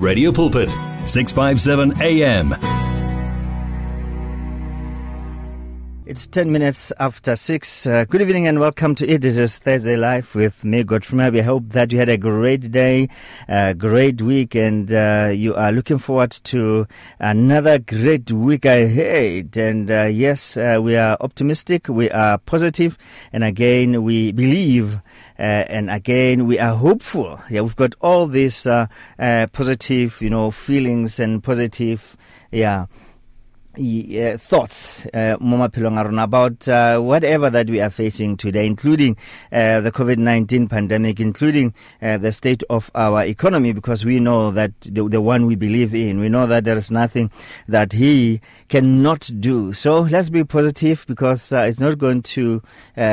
Radio Pulpit, 657 AM. It's 10 minutes after 6. Uh, good evening and welcome to It Is Thursday Live with me, Godfrey I hope that you had a great day, a great week, and uh, you are looking forward to another great week ahead. And uh, yes, uh, we are optimistic, we are positive, and again, we believe. Uh, and again, we are hopeful. Yeah, we've got all these uh, positive, you know, feelings and positive, yeah, uh, thoughts uh, about uh, whatever that we are facing today, including uh, the COVID 19 pandemic, including uh, the state of our economy, because we know that the, the, one we believe in, we know that there is nothing that He cannot do. So let's be positive because uh, it's not going to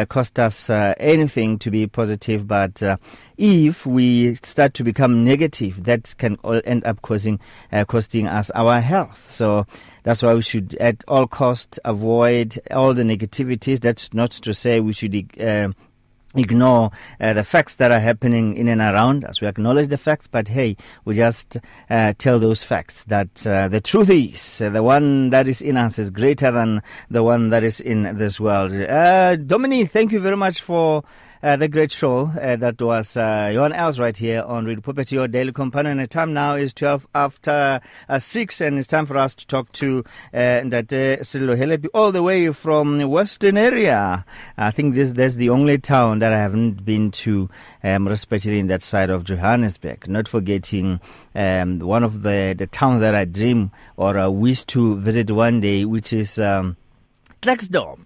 cost us anything to be positive, but if we start to become negative, that can all end up causing uh, costing us our health. So that's why we should, at all costs, avoid all the negativities. That's not to say we should. Uh, ignore uh, the facts that are happening in and around us. We acknowledge the facts, but hey, we just uh, tell those facts that uh, the truth is uh, the one that is in us is greater than the one that is in this world. Uh, Dominique, thank you very much for uh, the great show uh, that was uh, Johan Els right here on Radio Pulpit, your daily companion. The time now is 12 after uh, 6, and it's time for us to talk to uh, Ndate Sello Helepi all the way from the Westonaria. I think this that's the only town that I haven't been to, um, especially in that side of Johannesburg. Not forgetting um, one of the, the towns that I dream or uh, wish to visit one day, which is um, Klerksdorp.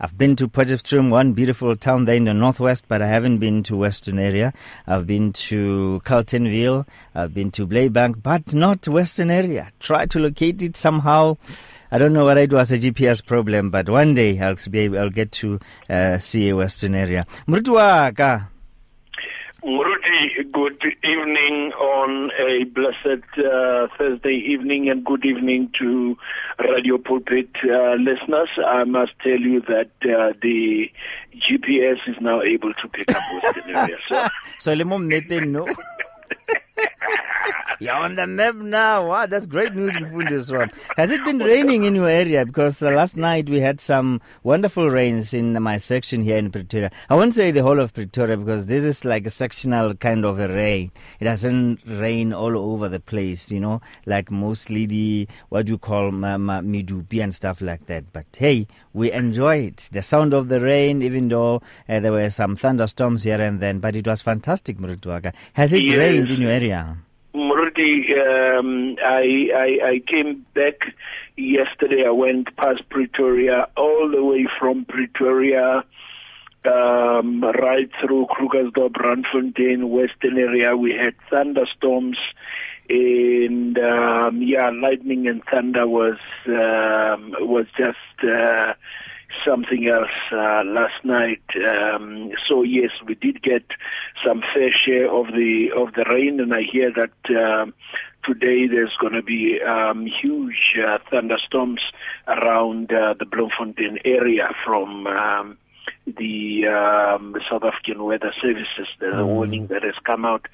I've been to Potchefstroom, one beautiful town there in the northwest, but I haven't been to Westonaria. I've been to Carltonville, I've been to Blybank, but not Westonaria. Try to locate it somehow. I don't know whether it was a GPS problem, but one day I'll be able, I'll get to uh, see a Westonaria. Mrutuaka. Muruti, good evening on a blessed uh, Thursday evening and good evening to Radio Pulpit uh, listeners. I must tell you that uh, the GPS is now able to pick up Westonaria. So, so no. You're on the map now. Wow, that's great news in Fundiswam. Has it been raining in your area? Because uh, last night we had some wonderful rains in my section here in Pretoria. I won't say the whole of Pretoria because this is like a sectional kind of a rain. It doesn't rain all over the place, you know, like mostly the what you call midupi and stuff like that. But hey, we enjoy it. The sound of the rain, even though uh, there were some thunderstorms here and then, but it was fantastic, Murutuaka. Has it yes. rained in your area? Muruti, um, I, I, I came back yesterday. I went past Pretoria, all the way from Pretoria, um, right through Krugersdorp, Randfontein, Westonaria. We had thunderstorms, and um, yeah, lightning and thunder was um, was just. Uh, something else uh, last night. Um, so yes, we did get some fair share of the of the rain, and I hear that uh, today there's going to be um, huge uh, thunderstorms around uh, the Bloemfontein area from. Um, the um, South African Weather Services, the mm. warning that has come out.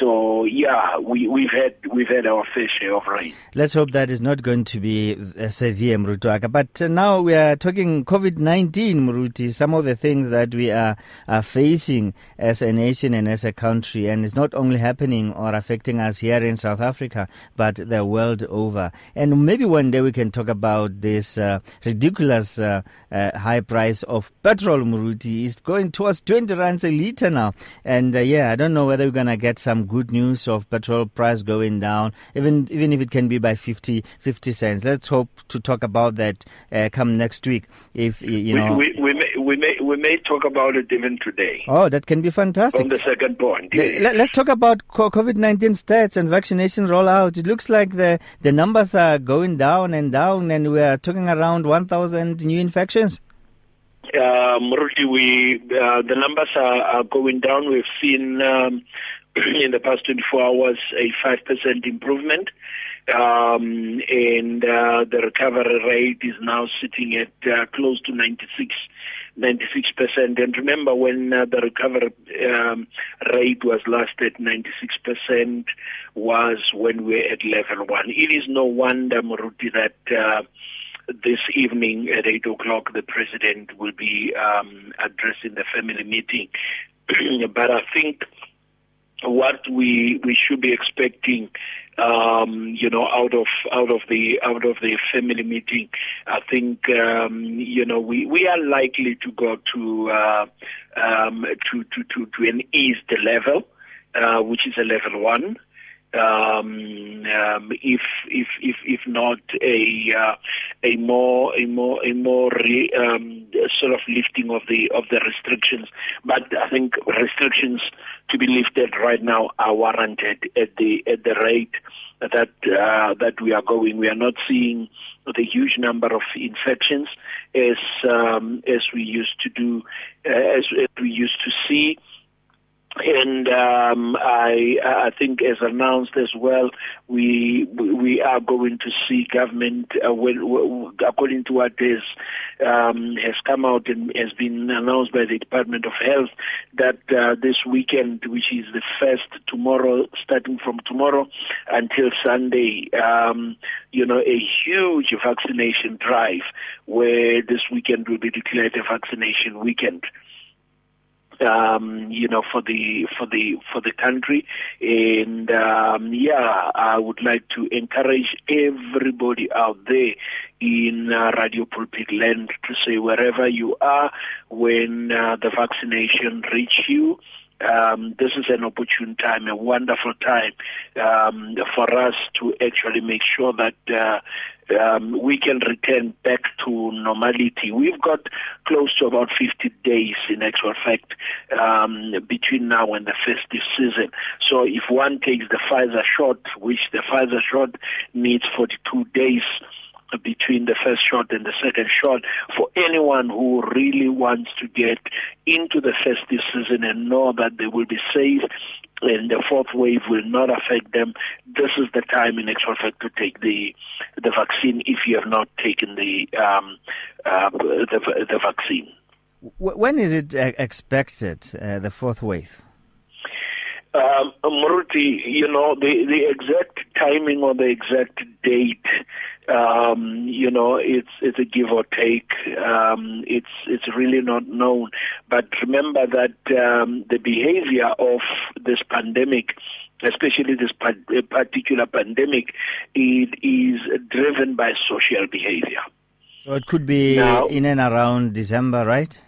So yeah, we, we've had we've had our fair share of rain. Let's hope that is not going to be severe, Mrutuaka. But uh, now we are talking COVID nineteen, Muruti. Some of the things that we are, are facing as a nation and as a country, and it's not only happening or affecting us here in South Africa, but the world over. And maybe one day we can talk about this uh, ridiculous uh, uh high price of petrol. Muruti is going towards 20 rands a litre now. And uh, yeah, I don't know whether we're going to get some good news of petrol price going down, even even if it can be by 50, 50 cents. Let's hope to talk about that uh, come next week. If you know, we, we, we, may we may we may talk about it even today. Oh, that can be fantastic. On the second point, Let, us talk about COVID nineteen stats and vaccination rollout. It looks like the the numbers are going down and down, and we are talking around one thousand new infections um, we uh, the numbers are, are, going down. We've seen um, in the past 24 hours a five percent improvement, um, and uh, the recovery rate is now sitting at uh, close to 96 96%. And remember when uh, the recovery um, rate was last at 96% was when we were at level one. It is no wonder, Muruti, that uh, this evening at 8 o'clock the president will be um, addressing the family meeting. but I think what we we should be expecting um, you know, out of out of the out of the family meeting, I think um, you know we, we are likely to go to uh, um, to, to to to an eased level, uh, which is a level one. Um, um, if if if if not a uh, a more a more a more re, um, sort of lifting of the of the restrictions, but I think restrictions to be lifted right now are warranted at the at the rate that uh, that we are going. We are not seeing the huge number of infections as um, as we used to do, uh, as, as we used to see and um, I, I think, as announced as well, we we are going to see government, uh, according to what is um, has come out and has been announced by the Department of Health, that uh, this weekend, which is the first tomorrow, starting from tomorrow until Sunday, um, you know, a huge vaccination drive where this weekend will be declared a vaccination weekend um, you know, for the for the for the country. And um, yeah, I would like to encourage everybody out there in uh, Radio Pulpit land to say wherever you are, when uh, the vaccination reach you. Um, this is an opportune time, a wonderful time um, for us to actually make sure that uh, um, we can return back to normality. We've got close to about 50 days, in actual fact, um, between now and the festive season. So if one takes the Pfizer shot, which the Pfizer shot needs 42 days, between the first shot and the second shot for anyone who really wants to get into the festive season and know that they will be safe and the fourth wave will not affect them. This is the time, in actual fact, to take the the vaccine if you have not taken the um, uh, the, the vaccine. When is it uh, expected, uh, the fourth wave? Um, Muruti, you know, the, the exact timing or the exact date um, you know, it's it's a give or take. Um, it's it's really not known. But remember that um, the behavior of this pandemic especially this particular pandemic, it is driven by social behavior. So it could be now, in and around December, right?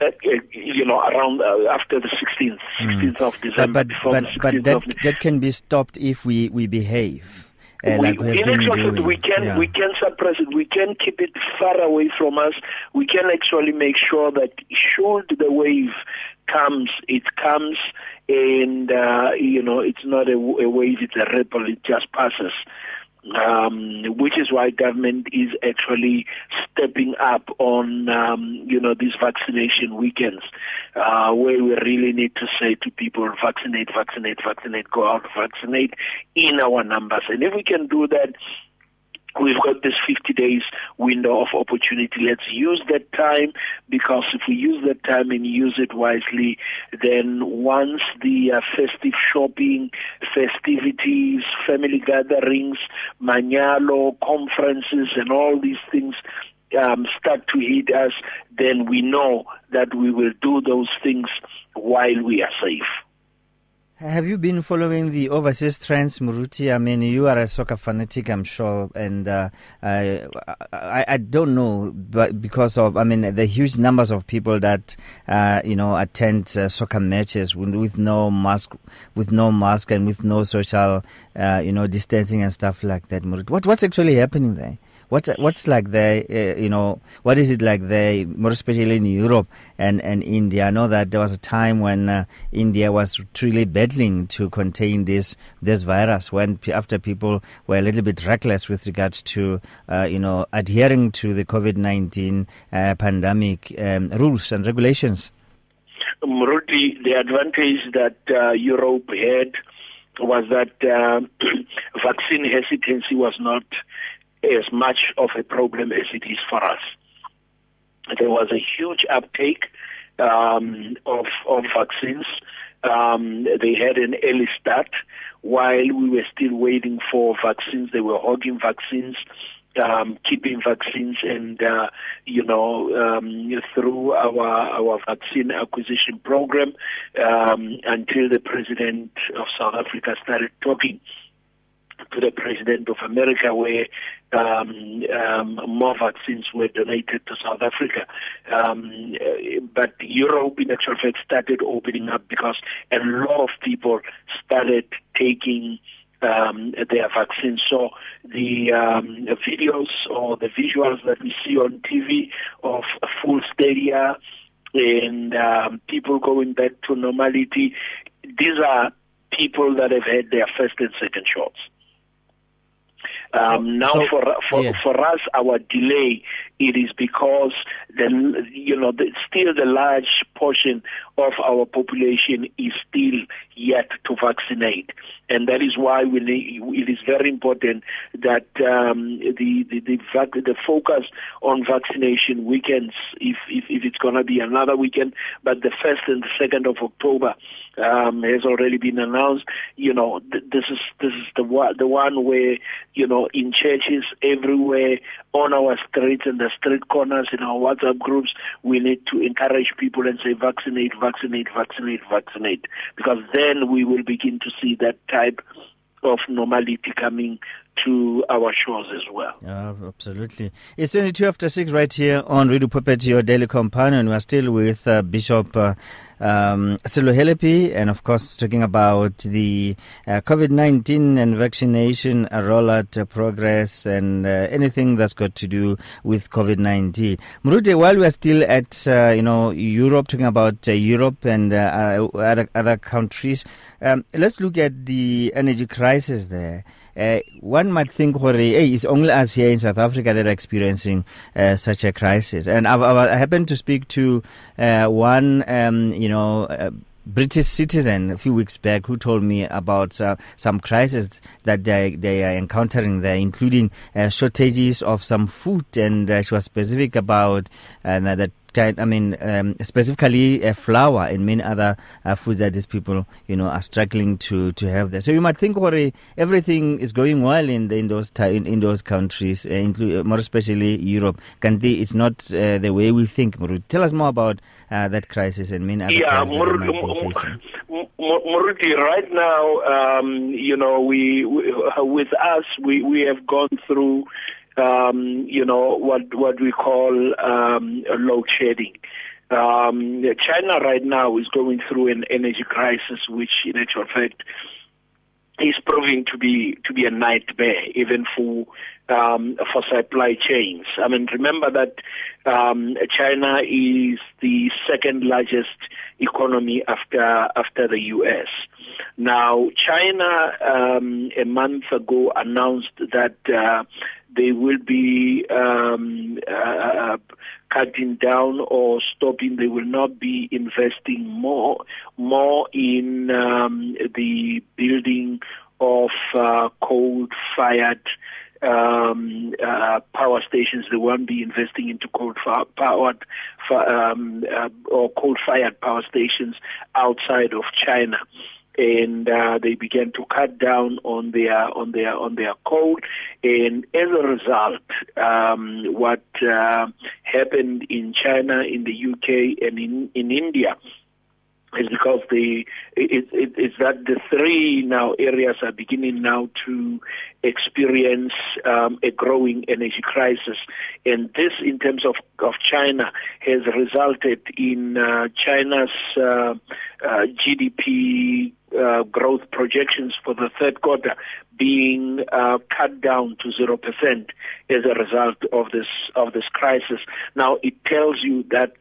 Uh, you know, around uh, after the 16th, 16th mm. of December. But, but, but that, that can be stopped if we, we behave. We, like we in actual fact, we can yeah. we can suppress it. We can keep it far away from us. We can actually make sure that should the wave comes, it comes, and uh, you know it's not a, a wave; it's a ripple. It just passes um, which is why government is actually stepping up on um, you know these vaccination weekends, uh, where we really need to say to people, vaccinate, vaccinate, vaccinate, go out, vaccinate in our numbers, and if we can do that We've got this 50 days window of opportunity. Let's use that time because if we use that time and use it wisely, then once the uh, festive shopping, festivities, family gatherings, manyalo, conferences, and all these things um, start to hit us, then we know that we will do those things while we are safe. Have you been following the overseas trends, Muruti? I mean, you are a soccer fanatic, I'm sure, and uh, I, I, I don't know, but because of I mean the huge numbers of people that uh, you know attend uh, soccer matches with, with, no mask, with no mask, and with no social uh, you know distancing and stuff like that. Muruti, what what's actually happening there? What's what's like there? Uh, you know, what is it like there? More especially in Europe and, and India. I know that there was a time when uh, India was truly battling to contain this this virus. When after people were a little bit reckless with regard to uh, you know adhering to the COVID nineteen uh, pandemic um, rules and regulations. Muruti, the advantage that uh, Europe had was that uh, vaccine hesitancy was not as much of a problem as it is for us. there was a huge uptake um, of of vaccines. Um, they had an early start while we were still waiting for vaccines. They were hogging vaccines um, keeping vaccines and uh, you know um, through our our vaccine acquisition program um, until the president of South Africa started talking to the president of America, where um, um, more vaccines were donated to South Africa. Um, but Europe, in actual fact, started opening up because a lot of people started taking um, their vaccines. So the, um, videos or the visuals that we see on TV of full stadia and um, people going back to normality, these are people that have had their first and second shots. Um, now, so, for for yeah. for us, our delay it is because the you know the, still the large portion of our population is still yet to vaccinate, and that is why we need, it is very important that um, the the the, the focus on vaccination weekends, if if, if it's going to be another weekend, but the first and the second of October um, has already been announced. You know, th- this is this is the one the one where you know in churches everywhere on our streets and the street corners in our WhatsApp groups, we need to encourage people and say vaccinate, vaccinate, vaccinate, vaccinate, because then we will begin to see that type of normality coming to our shores as well. Yeah, absolutely. It's 22 after 6 right here on Radio Pulpit, your daily companion. We're still with uh, Bishop uh, um, and, of course, talking about the uh, COVID 19 and vaccination rollout uh, progress and uh, anything that's got to do with COVID 19. Murute, while we're still at, uh, you know, Europe, talking about Europe and other, other countries, um, let's look at the energy crisis there. Uh, one might think, hey, it's only us here in South Africa that are experiencing uh, such a crisis. And I've, I've, i happened to speak to uh, one, um, you know, British citizen a few weeks back who told me about uh, some crisis that they, they are encountering there, including uh, shortages of some food. And uh, she was specific about uh, that I mean, um, specifically uh, flour and many other uh, foods that these people, you know, are struggling to, to have there. So you might think, Hori, everything is going well in the, in those in, in those countries, uh, include, uh, more especially Europe. They, it's not uh, the way we think. Tell us more about uh, that crisis and many other yeah, Muruti, right now, um, you know, we, we with us, we, we have gone through um, you know, what what we call um, load shedding. Um, China right now is going through an energy crisis, which in actual fact is proving to be to be a nightmare, even for um, for supply chains. I mean, remember that um, China is the second largest economy after after the U.S. Now, China um, a month ago announced that uh, they will be um, uh, cutting down or stopping. They will not be investing more more in um, the building of uh, coal-fired um, uh, power stations. They won't be investing into coal-powered um, uh, or coal-fired power stations outside of China and uh, they began to cut down on their on their on their coal. And as a result, um, what uh, happened in China, in the UK, and in in India is because the it, it, it's that the three now areas are beginning now to experience um, a growing energy crisis, and this, in terms of of China, has resulted in uh, China's uh, uh, GDP uh, growth projections for the third quarter being uh, cut down to zero percent as a result of this of this crisis. Now it tells you that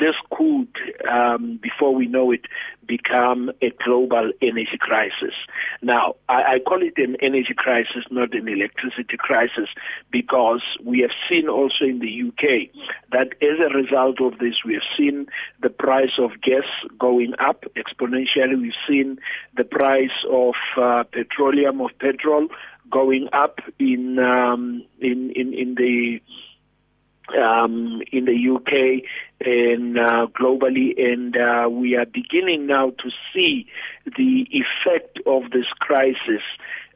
this could, um, before we know it, become a global energy crisis. Now, I, I, call it an energy crisis, not an electricity crisis, because we have seen also in the UK that as a result of this, we have seen the price of gas going up exponentially. We've seen the price of uh, petroleum, of petrol, going up in um, in, in in the um, in the UK and uh, globally, and uh, we are beginning now to see the effect of this crisis.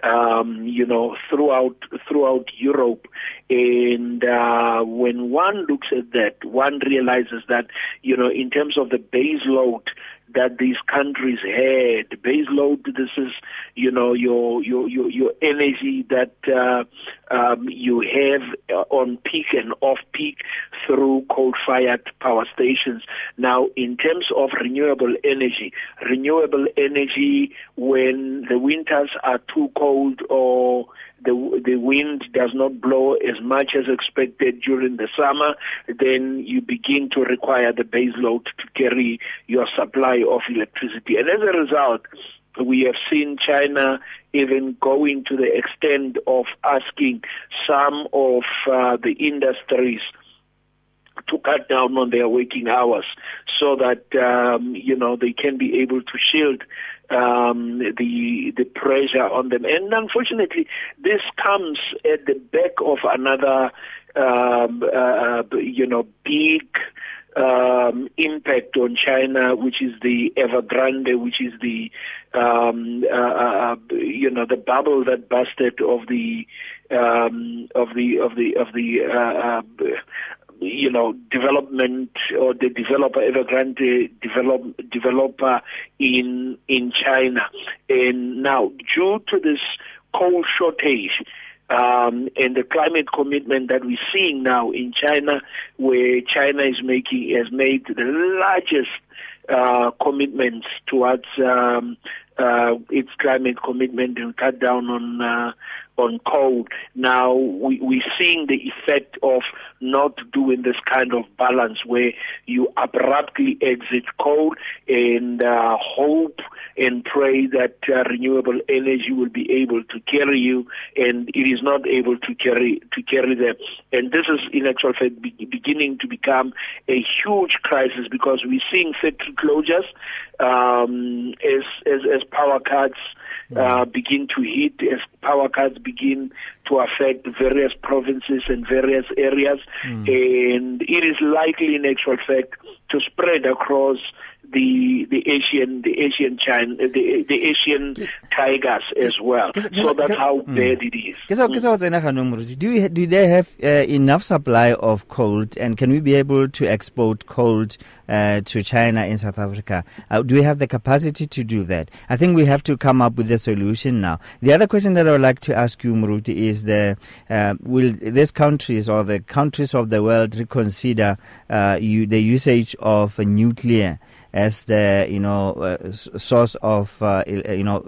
Um, you know, throughout throughout Europe, and uh, when one looks at that, one realizes that you know, in terms of the base load that these countries had. Base load, this is, you know, your your your, your energy that uh, um, you have on peak and off peak through coal-fired power stations. Now, in terms of renewable energy, renewable energy when the winters are too cold or the the wind does not blow as much as expected during the summer, then you begin to require the base load to carry your supply of electricity. And as a result, we have seen China even going to the extent of asking some of uh, the industries to cut down on their working hours so that um, you know they can be able to shield um, the the pressure on them. And unfortunately, this comes at the back of another um, uh, you know big um, impact on China, which is the Evergrande, which is the um, uh, uh, you know the bubble that busted of the um, of the of the of the uh, uh you know, development or the developer Evergrande develop, developer in in China. And now, due to this coal shortage um, and the climate commitment that we're seeing now in China, where China is making has made the largest uh, commitments towards um, uh, its climate commitment. And cut down on uh, on coal. Now we, we're seeing the effect of not doing this kind of balance where you abruptly exit coal and uh, hope and pray that uh, renewable energy will be able to carry you and it is not able to carry to carry them and this is in actual fact be, beginning to become a huge crisis because we're seeing factory closures um, as, as as power cuts uh, begin to hit as power cuts begin to affect various provinces and various areas. Mm. And it is likely, in actual fact, to spread across the the Asian the Asian China the the Asian tigers as well. So that's how mm. bad it is. Mm. Do you, do they have uh, enough supply of coal, and can we be able to export coal uh, to China in South Africa? Uh, do we have the capacity to do that? I think we have to come up with a solution now. The other question that I would like to ask you, Moruti, is the uh, will these countries or the countries of the world reconsider uh, you, the usage of nuclear? as the you know uh, source of uh, you know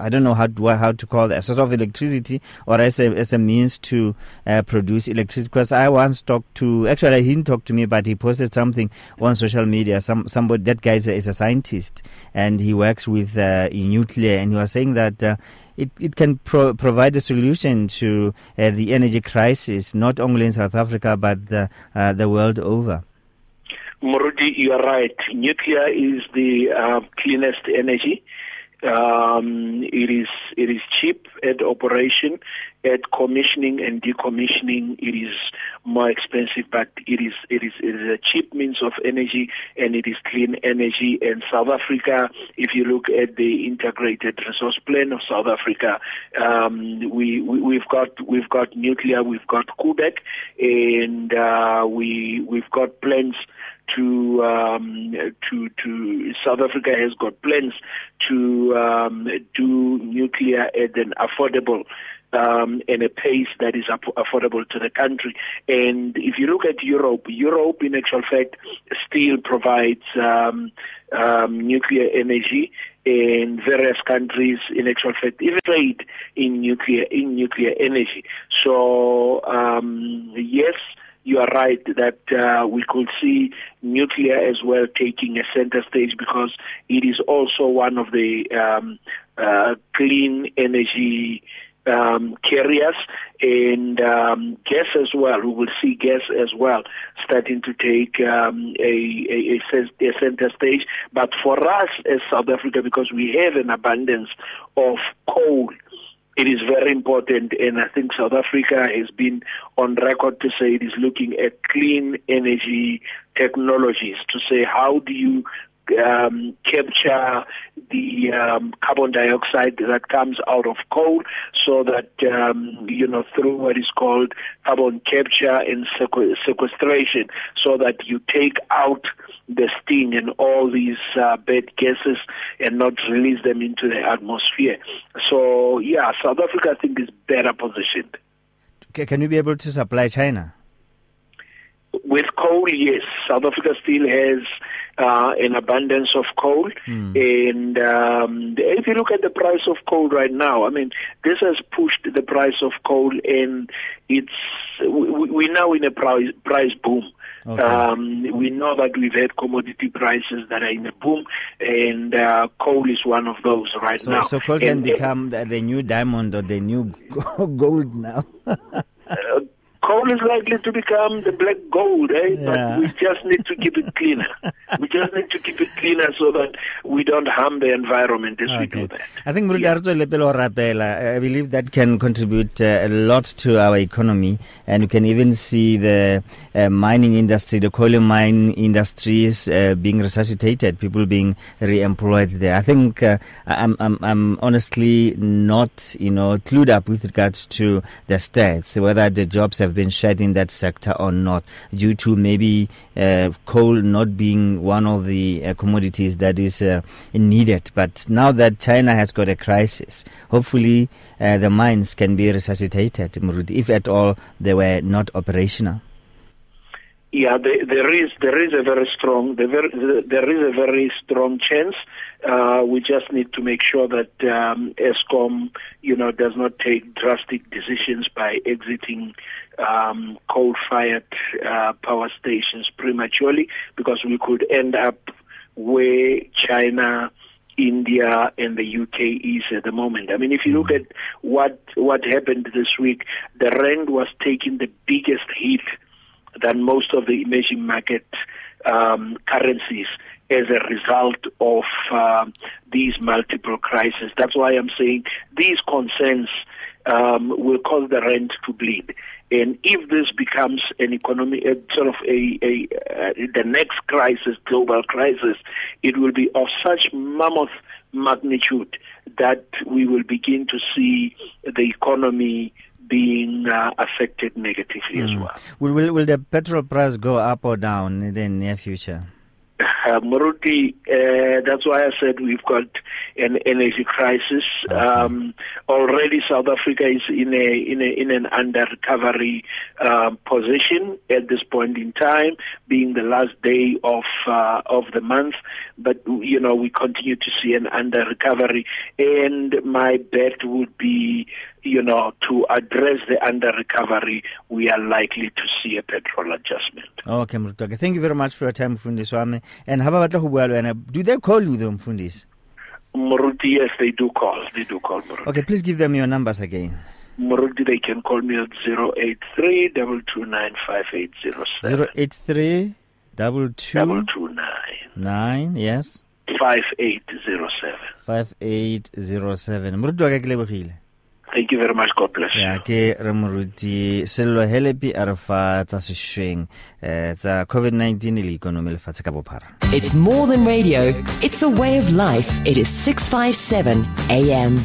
I don't know how to, how to call that a source of electricity or as a as a means to uh, produce electricity. Because I once talked to actually he didn't talk to me, but he posted something on social media. Some somebody that guy is a, is a scientist and he works with uh, nuclear, and he was saying that. Uh, it, it can pro- provide a solution to uh, the energy crisis, not only in South Africa but the, uh, the world over. Moruti, you are right. Nuclear is the uh, cleanest energy. Um, it is it is cheap at operation. At commissioning and decommissioning, it is more expensive, but it is it is it is a cheap means of energy and it is clean energy. And South Africa, if you look at the integrated resource plan of South Africa, um, we, we have got we've got nuclear, we've got Koeberg, and uh, we we've got plans to um, to to South Africa has got plans to um, do nuclear at an affordable um, and a pace that is affordable to the country. And if you look at Europe, Europe, in actual fact, still provides um, um, nuclear energy, in various countries, in actual fact, even trade in nuclear in nuclear energy. So um, yes you are right that uh, we could see nuclear as well taking a center stage because it is also one of the um, uh, clean energy um, carriers and um, gas as well. We will see gas as well starting to take um, a, a, a, center stage. But for us as South Africa, because we have an abundance of coal it is very important, and I think South Africa has been on record to say it is looking at clean energy technologies to say how do you um, capture the um, carbon dioxide that comes out of coal so that, um, you know, through what is called carbon capture and sequestration so that you take out the sting and all these uh, bad gases and not release them into the atmosphere. So, yeah, South Africa, I think, is better positioned. Can you be able to supply China? With coal, yes. South Africa still has uh, an abundance of coal. Mm. And um, if you look at the price of coal right now, I mean, this has pushed the price of coal, and it's we, are now in a price price boom. Okay. Um, we know that we've had commodity prices that are in a boom, and uh, coal is one of those right so, now. So coal can become the, the, new diamond or the new gold now. uh, is likely to become the black gold, eh? Yeah. But we just need to keep it cleaner. we just need to keep it cleaner so that we don't harm the environment as okay. we do that. I think yeah. I believe that can contribute uh, a lot to our economy, and you can even see the uh, mining industry, the coal mine industries uh, being resuscitated, people being re-employed there. I think uh, I'm, I'm, I'm honestly not, you know, clued up with regard to the stats, whether the jobs have been in that sector or not, due to maybe uh, coal not being one of the uh, commodities that is uh, needed. But now that China has got a crisis, hopefully uh, the mines can be resuscitated, if at all they were not operational. Yeah, there, there is there is a very strong there, there is a very strong chance. Uh, we just need to make sure that um, Eskom, you know, does not take drastic decisions by exiting um, coal-fired uh, power stations prematurely, because we could end up where China. India and the UK is at the moment. I mean, if you look at what what happened this week, the rand was taking the biggest hit than most of the emerging market um, currencies as a result of uh, these multiple crises. That's why I'm saying these concerns um, will cause the rent to bleed. And if this becomes an economy, uh, sort of a, a uh, the next crisis, global crisis, it will be of such mammoth magnitude that we will begin to see the economy being uh, affected negatively mm. as hmm. well. Will, will, will the petrol price go up or down in the near future? Uh, Moruti, uh, that's why I said we've got an energy crisis. Okay. Um, already, South Africa is in a in a in an under recovery uh, position at this point in time, being the last day of uh, of the month. But you know, we continue to see an under recovery, and my bet would be you know, to address the under recovery, we are likely to see a petrol adjustment. Okay, Mrutoke. Thank you very much for your time, Mfundisi Wame. And how about do they call you, though, Mfundisi? Muruti, yes, they do call. They do call Muruti. Okay, please give them your numbers again. Muruti, they can call me at 083 229 083 229 yes 5807 5807 Muruti wa ka ke Thank you very much. God bless. Ya ke re moruti sello helepi a re fa tsa sešweng eh, tsa covid-19 le ikonomi lefatshe ka bophara. It's more than radio it's a way of life. It is 657 am